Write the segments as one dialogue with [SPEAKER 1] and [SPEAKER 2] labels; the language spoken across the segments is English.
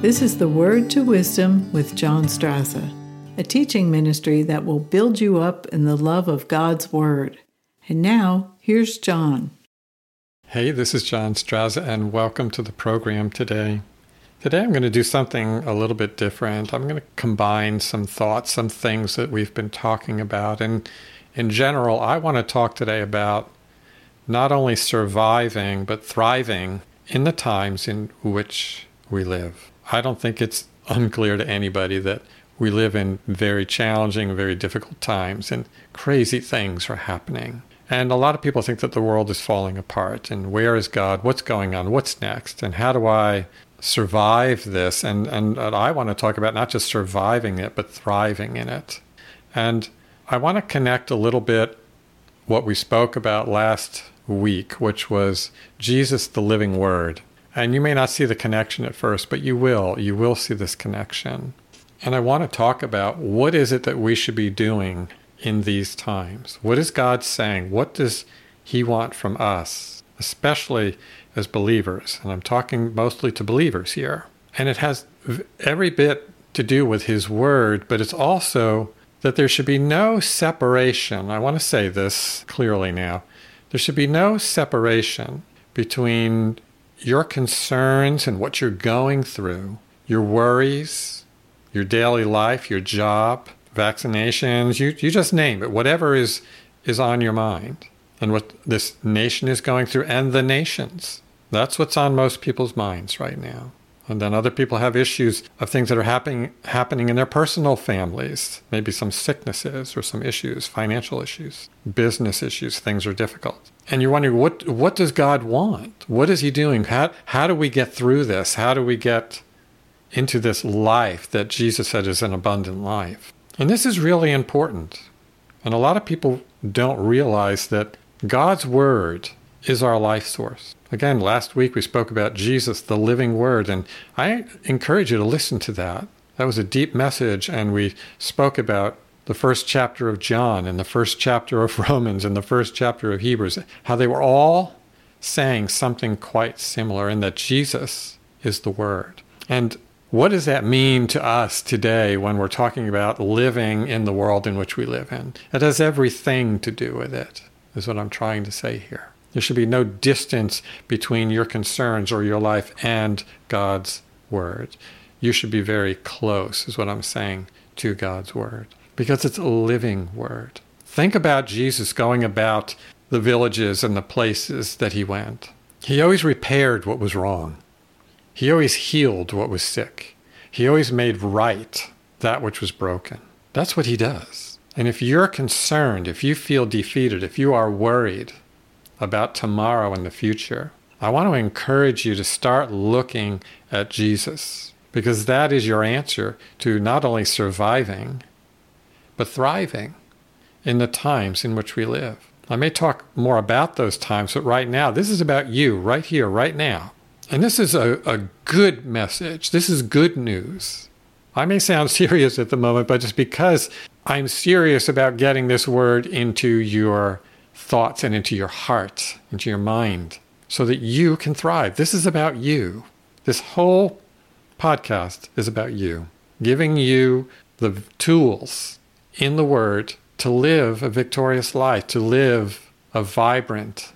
[SPEAKER 1] This is the Word to Wisdom with John Strazza, a teaching ministry that will build you up in the love of God's Word. And now, here's John.
[SPEAKER 2] Hey, this is John Strazza, and welcome to the program today. Today, I'm going to do something a little bit different. I'm going to combine some thoughts, some things that we've been talking about. And in general, I want to talk today about not only surviving, but thriving in the times in which we live. I don't think it's unclear to anybody that we live in very challenging, very difficult times, and crazy things are happening. And a lot of people think that the world is falling apart. And where is God? What's going on? What's next? And how do I survive this? And, and, and I want to talk about not just surviving it, but thriving in it. And I want to connect a little bit what we spoke about last week, which was Jesus, the living word. And you may not see the connection at first, but you will. You will see this connection. And I want to talk about what is it that we should be doing in these times? What is God saying? What does He want from us, especially as believers? And I'm talking mostly to believers here. And it has every bit to do with His Word, but it's also that there should be no separation. I want to say this clearly now. There should be no separation between your concerns and what you're going through, your worries, your daily life, your job, vaccinations, you, you just name it, whatever is, is on your mind, and what this nation is going through, and the nations. That's what's on most people's minds right now. And then other people have issues of things that are happening happening in their personal families, maybe some sicknesses or some issues, financial issues, business issues, things are difficult. And you're wondering what what does God want? What is he doing? How how do we get through this? How do we get into this life that Jesus said is an abundant life? And this is really important. And a lot of people don't realize that God's word is our life source. Again, last week we spoke about Jesus, the living word, and I encourage you to listen to that. That was a deep message, and we spoke about the first chapter of John and the first chapter of Romans and the first chapter of Hebrews, how they were all saying something quite similar, and that Jesus is the Word. And what does that mean to us today when we're talking about living in the world in which we live in? It has everything to do with it, is what I'm trying to say here. There should be no distance between your concerns or your life and God's word. You should be very close, is what I'm saying, to God's word because it's a living word. Think about Jesus going about the villages and the places that he went. He always repaired what was wrong, he always healed what was sick, he always made right that which was broken. That's what he does. And if you're concerned, if you feel defeated, if you are worried, about tomorrow and the future, I want to encourage you to start looking at Jesus because that is your answer to not only surviving, but thriving in the times in which we live. I may talk more about those times, but right now, this is about you, right here, right now. And this is a, a good message. This is good news. I may sound serious at the moment, but just because I'm serious about getting this word into your thoughts and into your heart, into your mind, so that you can thrive. This is about you. This whole podcast is about you, giving you the tools in the Word to live a victorious life, to live a vibrant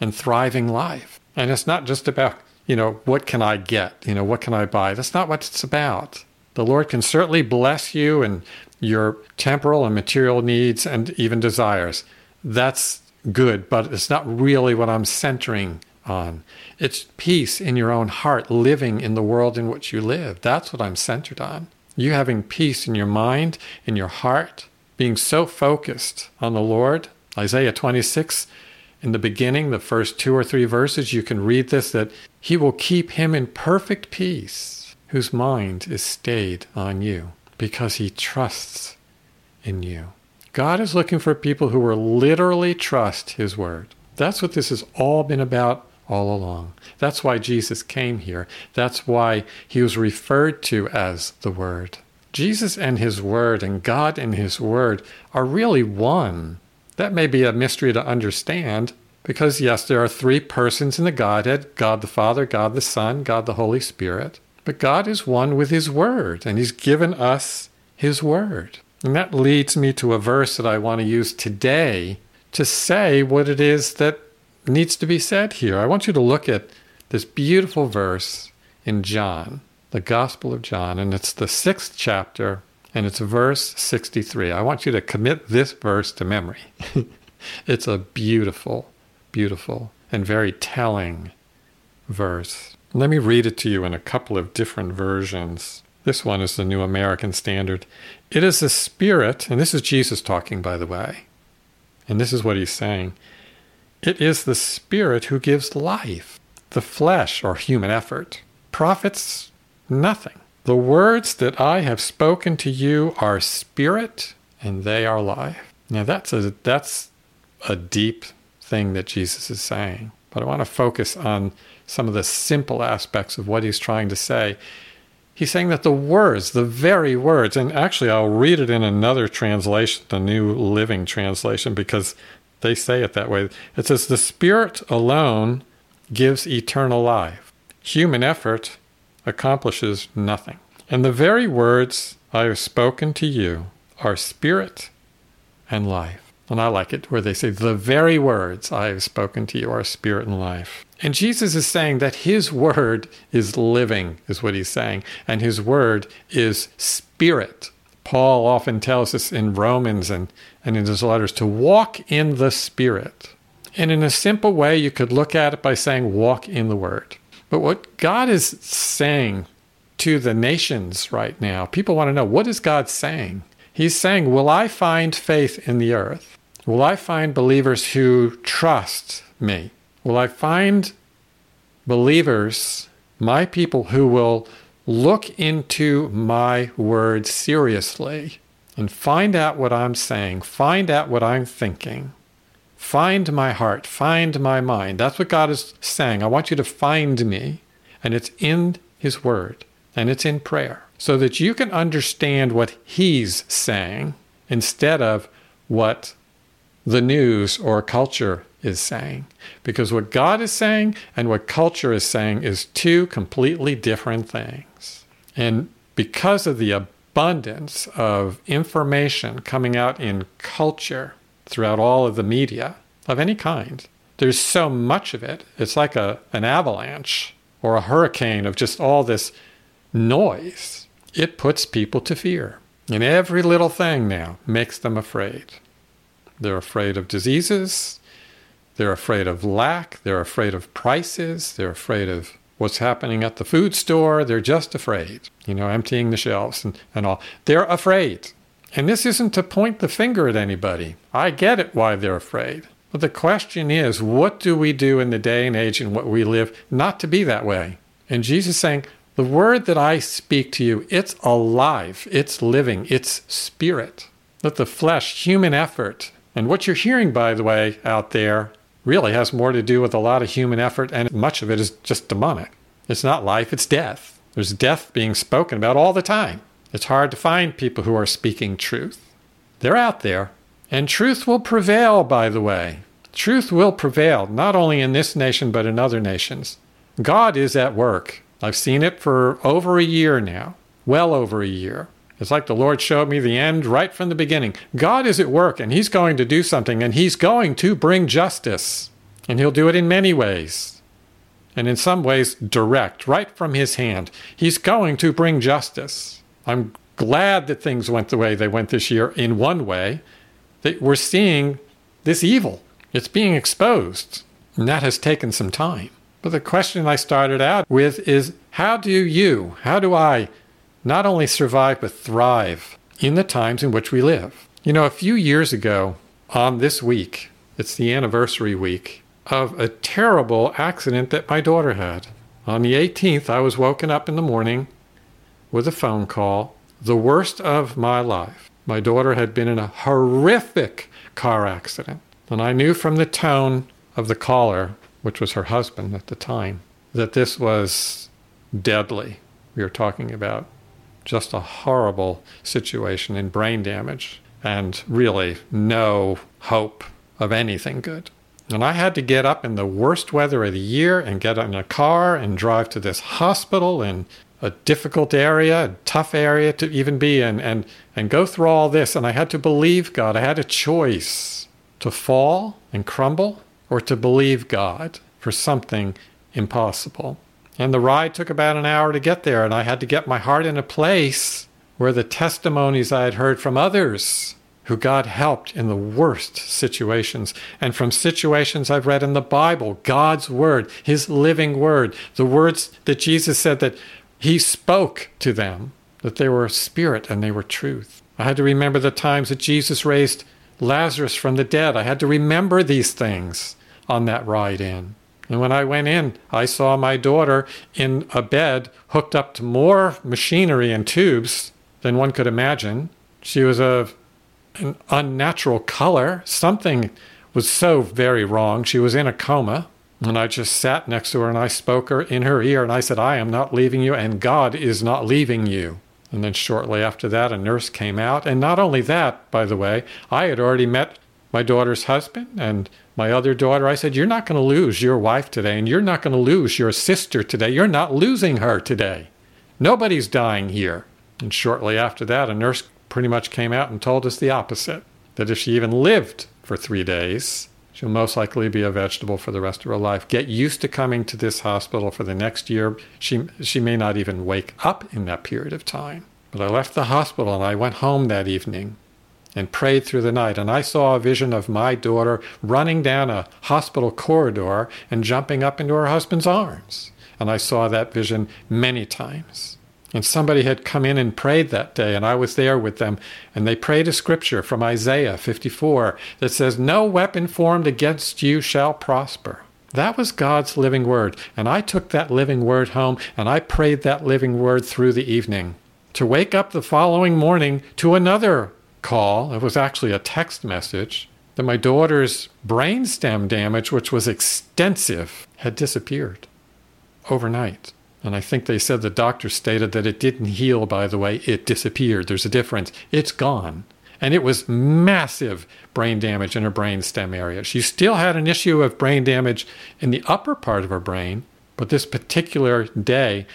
[SPEAKER 2] and thriving life. And it's not just about, you know, what can I get? You know, what can I buy? That's not what it's about. The Lord can certainly bless you and your temporal and material needs and even desires that's good, but it's not really what I'm centering on. It's peace in your own heart, living in the world in which you live. That's what I'm centered on. You having peace in your mind, in your heart, being so focused on the Lord. Isaiah 26, in the beginning, the first two or three verses, you can read this that He will keep him in perfect peace, whose mind is stayed on you, because he trusts in you. God is looking for people who will literally trust His word. That's what this has all been about all along. That's why Jesus came here. That's why he was referred to as the Word. Jesus and His Word and God and His Word are really one. That may be a mystery to understand, Because, yes, there are three persons in the Godhead God the Father, God the Son, God the Holy Spirit. But God is one with His Word, and He's given us His Word. And that leads me to a verse that I want to use today to say what it is that needs to be said here. I want you to look at this beautiful verse in John, the Gospel of John, and it's the sixth chapter, and it's verse 63. I want you to commit this verse to memory. it's a beautiful, beautiful, and very telling verse. Let me read it to you in a couple of different versions. This one is the New American Standard. It is the Spirit, and this is Jesus talking, by the way, and this is what he's saying. It is the Spirit who gives life. The flesh, or human effort, profits nothing. The words that I have spoken to you are spirit and they are life. Now that's a that's a deep thing that Jesus is saying. But I want to focus on some of the simple aspects of what he's trying to say. He's saying that the words, the very words, and actually I'll read it in another translation, the New Living Translation, because they say it that way. It says, The Spirit alone gives eternal life. Human effort accomplishes nothing. And the very words I have spoken to you are spirit and life. And I like it where they say, The very words I have spoken to you are spirit and life. And Jesus is saying that his word is living, is what he's saying. And his word is spirit. Paul often tells us in Romans and, and in his letters to walk in the spirit. And in a simple way, you could look at it by saying, walk in the word. But what God is saying to the nations right now, people want to know what is God saying? He's saying, Will I find faith in the earth? Will I find believers who trust me? Will I find believers, my people, who will look into my word seriously and find out what I'm saying, find out what I'm thinking, find my heart, find my mind? That's what God is saying. I want you to find me, and it's in His word and it's in prayer so that you can understand what He's saying instead of what the news or culture is saying. Because what God is saying and what culture is saying is two completely different things. And because of the abundance of information coming out in culture throughout all of the media of any kind, there's so much of it. It's like a, an avalanche or a hurricane of just all this noise. It puts people to fear. And every little thing now makes them afraid. They're afraid of diseases. They're afraid of lack. They're afraid of prices. They're afraid of what's happening at the food store. They're just afraid, you know, emptying the shelves and, and all. They're afraid. And this isn't to point the finger at anybody. I get it why they're afraid. But the question is, what do we do in the day and age in what we live not to be that way? And Jesus saying, the word that I speak to you, it's alive, it's living, it's spirit. Let the flesh, human effort, and what you're hearing, by the way, out there really has more to do with a lot of human effort, and much of it is just demonic. It's not life, it's death. There's death being spoken about all the time. It's hard to find people who are speaking truth. They're out there. And truth will prevail, by the way. Truth will prevail, not only in this nation, but in other nations. God is at work. I've seen it for over a year now, well over a year. It's like the Lord showed me the end right from the beginning. God is at work and He's going to do something and He's going to bring justice. And He'll do it in many ways. And in some ways, direct, right from His hand. He's going to bring justice. I'm glad that things went the way they went this year in one way. That we're seeing this evil. It's being exposed. And that has taken some time. But the question I started out with is how do you, how do I not only survive but thrive in the times in which we live? You know, a few years ago on this week, it's the anniversary week of a terrible accident that my daughter had. On the 18th, I was woken up in the morning with a phone call, the worst of my life. My daughter had been in a horrific car accident. And I knew from the tone of the caller which was her husband at the time, that this was deadly. We were talking about just a horrible situation in brain damage and really no hope of anything good. And I had to get up in the worst weather of the year and get in a car and drive to this hospital in a difficult area, a tough area to even be in, and, and go through all this. And I had to believe God. I had a choice to fall and crumble or to believe God for something impossible. And the ride took about an hour to get there, and I had to get my heart in a place where the testimonies I had heard from others who God helped in the worst situations, and from situations I've read in the Bible, God's Word, His living Word, the words that Jesus said that He spoke to them, that they were spirit and they were truth. I had to remember the times that Jesus raised Lazarus from the dead. I had to remember these things on that ride in. And when I went in, I saw my daughter in a bed hooked up to more machinery and tubes than one could imagine. She was of an unnatural color. Something was so very wrong. She was in a coma. And I just sat next to her and I spoke her in her ear and I said, I am not leaving you and God is not leaving you. And then shortly after that, a nurse came out. And not only that, by the way, I had already met my daughter's husband and my other daughter. I said, You're not going to lose your wife today, and you're not going to lose your sister today. You're not losing her today. Nobody's dying here. And shortly after that, a nurse pretty much came out and told us the opposite that if she even lived for three days, she'll most likely be a vegetable for the rest of her life. Get used to coming to this hospital for the next year. She, she may not even wake up in that period of time. But I left the hospital and I went home that evening and prayed through the night. And I saw a vision of my daughter running down a hospital corridor and jumping up into her husband's arms. And I saw that vision many times. And somebody had come in and prayed that day, and I was there with them. And they prayed a scripture from Isaiah 54 that says, No weapon formed against you shall prosper. That was God's living word. And I took that living word home and I prayed that living word through the evening. To wake up the following morning to another call, it was actually a text message, that my daughter's brainstem damage, which was extensive, had disappeared overnight. And I think they said the doctor stated that it didn't heal, by the way, it disappeared. There's a difference. It's gone. And it was massive brain damage in her brain stem area. She still had an issue of brain damage in the upper part of her brain, but this particular day,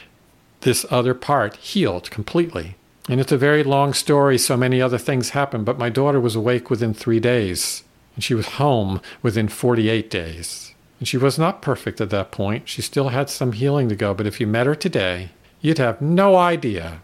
[SPEAKER 2] this other part healed completely. And it's a very long story, so many other things happened, but my daughter was awake within three days, and she was home within 48 days. And she was not perfect at that point. She still had some healing to go, but if you met her today, you'd have no idea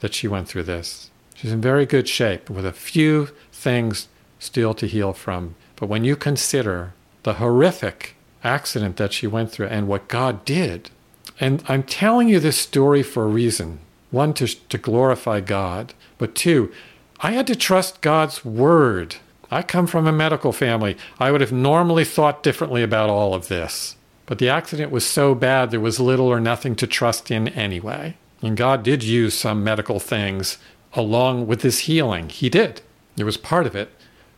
[SPEAKER 2] that she went through this. She's in very good shape with a few things still to heal from. But when you consider the horrific accident that she went through and what God did, and I'm telling you this story for a reason one, to, to glorify God, but two, I had to trust God's word. I come from a medical family. I would have normally thought differently about all of this. But the accident was so bad, there was little or nothing to trust in anyway. And God did use some medical things along with his healing. He did. It was part of it.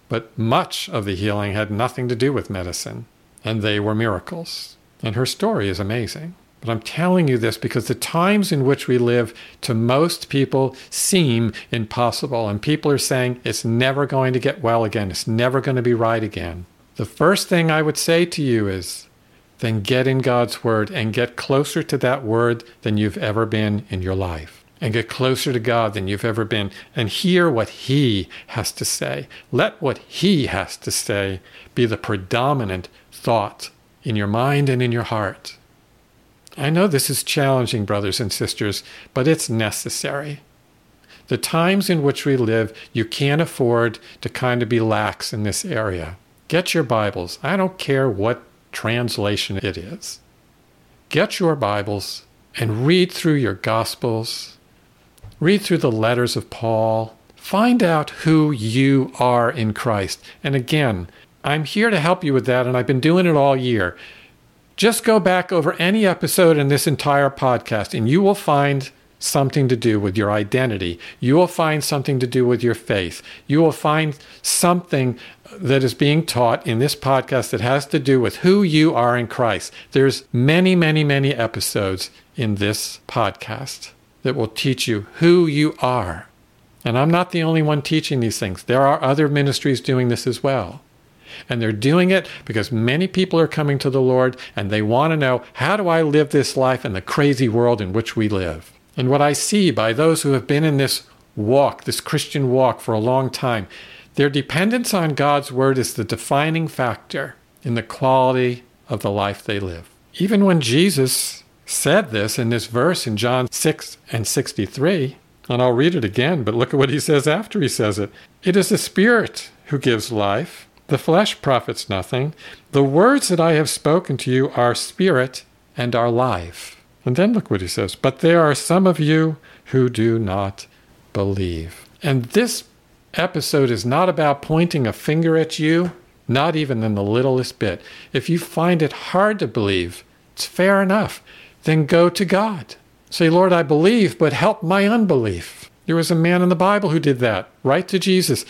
[SPEAKER 2] But much of the healing had nothing to do with medicine, and they were miracles. And her story is amazing. But I'm telling you this because the times in which we live to most people seem impossible. And people are saying it's never going to get well again. It's never going to be right again. The first thing I would say to you is then get in God's Word and get closer to that Word than you've ever been in your life. And get closer to God than you've ever been and hear what He has to say. Let what He has to say be the predominant thought in your mind and in your heart. I know this is challenging, brothers and sisters, but it's necessary. The times in which we live, you can't afford to kind of be lax in this area. Get your Bibles. I don't care what translation it is. Get your Bibles and read through your Gospels. Read through the letters of Paul. Find out who you are in Christ. And again, I'm here to help you with that, and I've been doing it all year. Just go back over any episode in this entire podcast, and you will find something to do with your identity. You will find something to do with your faith. You will find something that is being taught in this podcast that has to do with who you are in Christ. There's many, many, many episodes in this podcast that will teach you who you are. And I'm not the only one teaching these things. There are other ministries doing this as well. And they're doing it because many people are coming to the Lord and they want to know how do I live this life in the crazy world in which we live? And what I see by those who have been in this walk, this Christian walk for a long time, their dependence on God's word is the defining factor in the quality of the life they live. Even when Jesus said this in this verse in John 6 and 63, and I'll read it again, but look at what he says after he says it. It is the Spirit who gives life. The flesh profits nothing. The words that I have spoken to you are spirit and are life. And then look what he says. But there are some of you who do not believe. And this episode is not about pointing a finger at you, not even in the littlest bit. If you find it hard to believe, it's fair enough. Then go to God. Say, Lord, I believe, but help my unbelief. There was a man in the Bible who did that, right to Jesus.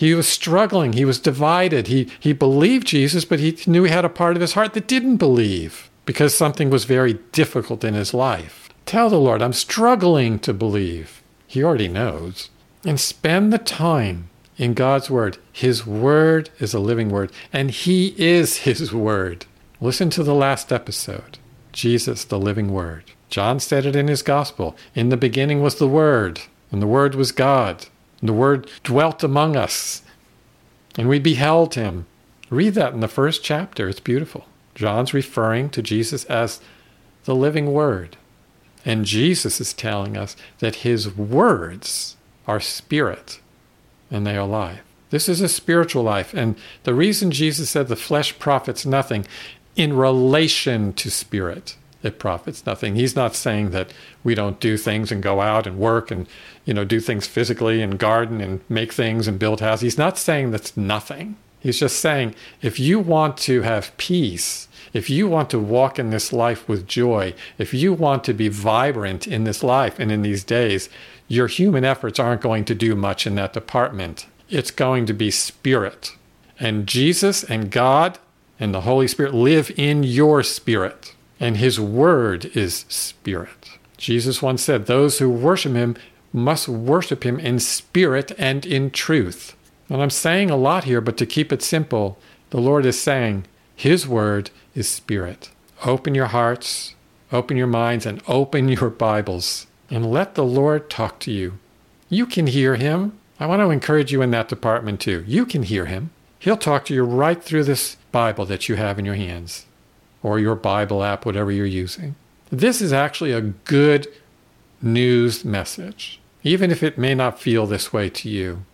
[SPEAKER 2] He was struggling. He was divided. He, he believed Jesus, but he knew he had a part of his heart that didn't believe because something was very difficult in his life. Tell the Lord, I'm struggling to believe. He already knows. And spend the time in God's Word. His Word is a living Word, and He is His Word. Listen to the last episode Jesus, the living Word. John said it in his Gospel In the beginning was the Word, and the Word was God, the Word dwelt among us, and we beheld Him. Read that in the first chapter. It's beautiful. John's referring to Jesus as the living Word. And Jesus is telling us that his words are spirit and they are life. This is a spiritual life. And the reason Jesus said the flesh profits nothing in relation to spirit, it profits nothing. He's not saying that we don't do things and go out and work and, you know, do things physically and garden and make things and build houses. He's not saying that's nothing. He's just saying if you want to have peace if you want to walk in this life with joy, if you want to be vibrant in this life and in these days, your human efforts aren't going to do much in that department. It's going to be spirit. And Jesus and God and the Holy Spirit live in your spirit. And his word is spirit. Jesus once said, Those who worship him must worship him in spirit and in truth. And I'm saying a lot here, but to keep it simple, the Lord is saying, His word is spirit. Open your hearts, open your minds, and open your Bibles, and let the Lord talk to you. You can hear Him. I want to encourage you in that department too. You can hear Him. He'll talk to you right through this Bible that you have in your hands, or your Bible app, whatever you're using. This is actually a good news message, even if it may not feel this way to you.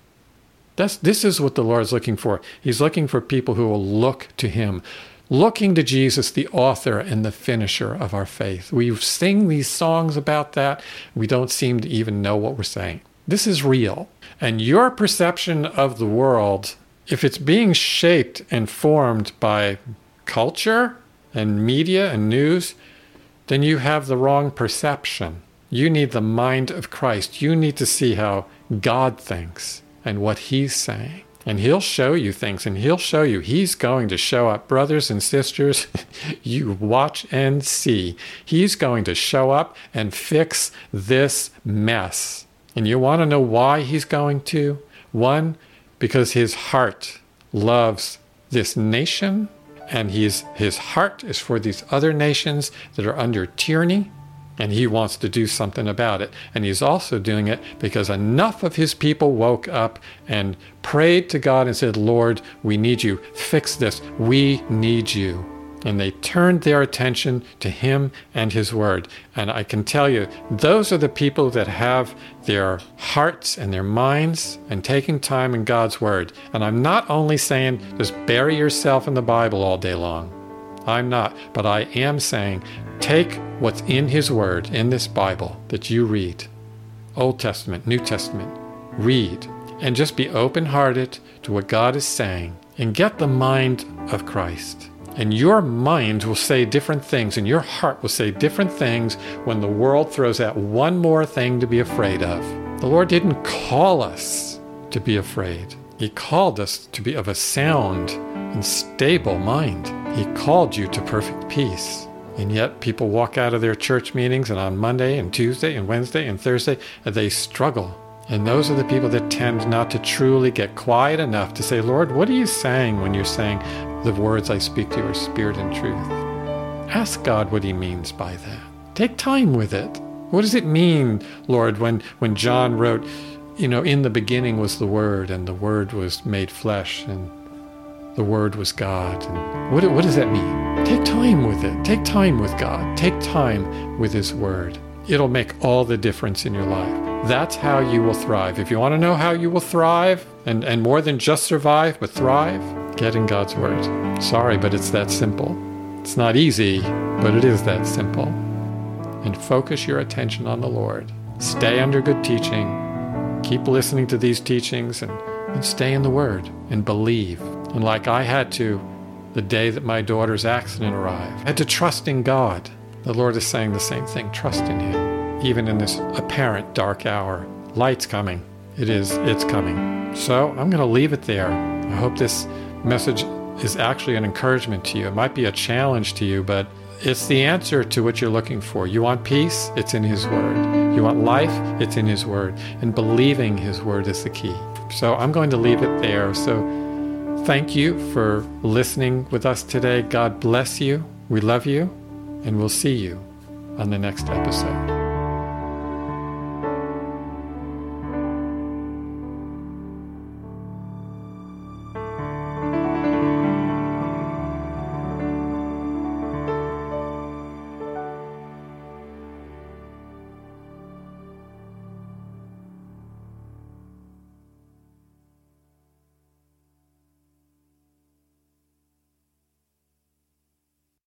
[SPEAKER 2] That's, this is what the Lord's looking for. He's looking for people who will look to Him, looking to Jesus, the author and the finisher of our faith. We sing these songs about that. We don't seem to even know what we're saying. This is real. And your perception of the world, if it's being shaped and formed by culture and media and news, then you have the wrong perception. You need the mind of Christ. You need to see how God thinks and what He's saying. And he'll show you things and he'll show you he's going to show up. Brothers and sisters you watch and see. He's going to show up and fix this mess. And you want to know why he's going to? One because his heart loves this nation and he's, his heart is for these other nations that are under tyranny and he wants to do something about it. And he's also doing it because enough of his people woke up and prayed to God and said, Lord, we need you. Fix this. We need you. And they turned their attention to him and his word. And I can tell you, those are the people that have their hearts and their minds and taking time in God's word. And I'm not only saying just bury yourself in the Bible all day long. I'm not, but I am saying Take what's in His Word, in this Bible that you read Old Testament, New Testament read, and just be open hearted to what God is saying and get the mind of Christ. And your mind will say different things, and your heart will say different things when the world throws out one more thing to be afraid of. The Lord didn't call us to be afraid, He called us to be of a sound and stable mind. He called you to perfect peace. And yet, people walk out of their church meetings, and on Monday and Tuesday and Wednesday and Thursday, and they struggle And those are the people that tend not to truly get quiet enough to say, Lord, what are you saying when you're saying the words I speak to you are spirit and truth? Ask God what he means by that. Take time with it. What does it mean, Lord, when, when John wrote, you know, in the beginning was the Word, and the Word was made flesh, and the Word was God. And what, what does that mean? Take time with it. Take time with God. Take time with His Word. It'll make all the difference in your life. That's how you will thrive. If you want to know how you will thrive, and, and more than just survive, but thrive, get in God's Word. Sorry, but it's that simple. It's not easy, but it is that simple. And focus your attention on the Lord. Stay under good teaching keep listening to these teachings and, and stay in the Word and believe. And like I had to the day that my daughter's accident arrived, I had to trust in God. The Lord is saying the same thing trust in Him, even in this apparent dark hour. Light's coming. It is, it's coming. So I'm going to leave it there. I hope this message is actually an encouragement to you. It might be a challenge to you, but it's the answer to what you're looking for. You want peace? It's in His Word. You want life? It's in His Word. And believing His Word is the key. So I'm going to leave it there. So thank you for listening with us today. God bless you. We love you. And we'll see you on the next episode.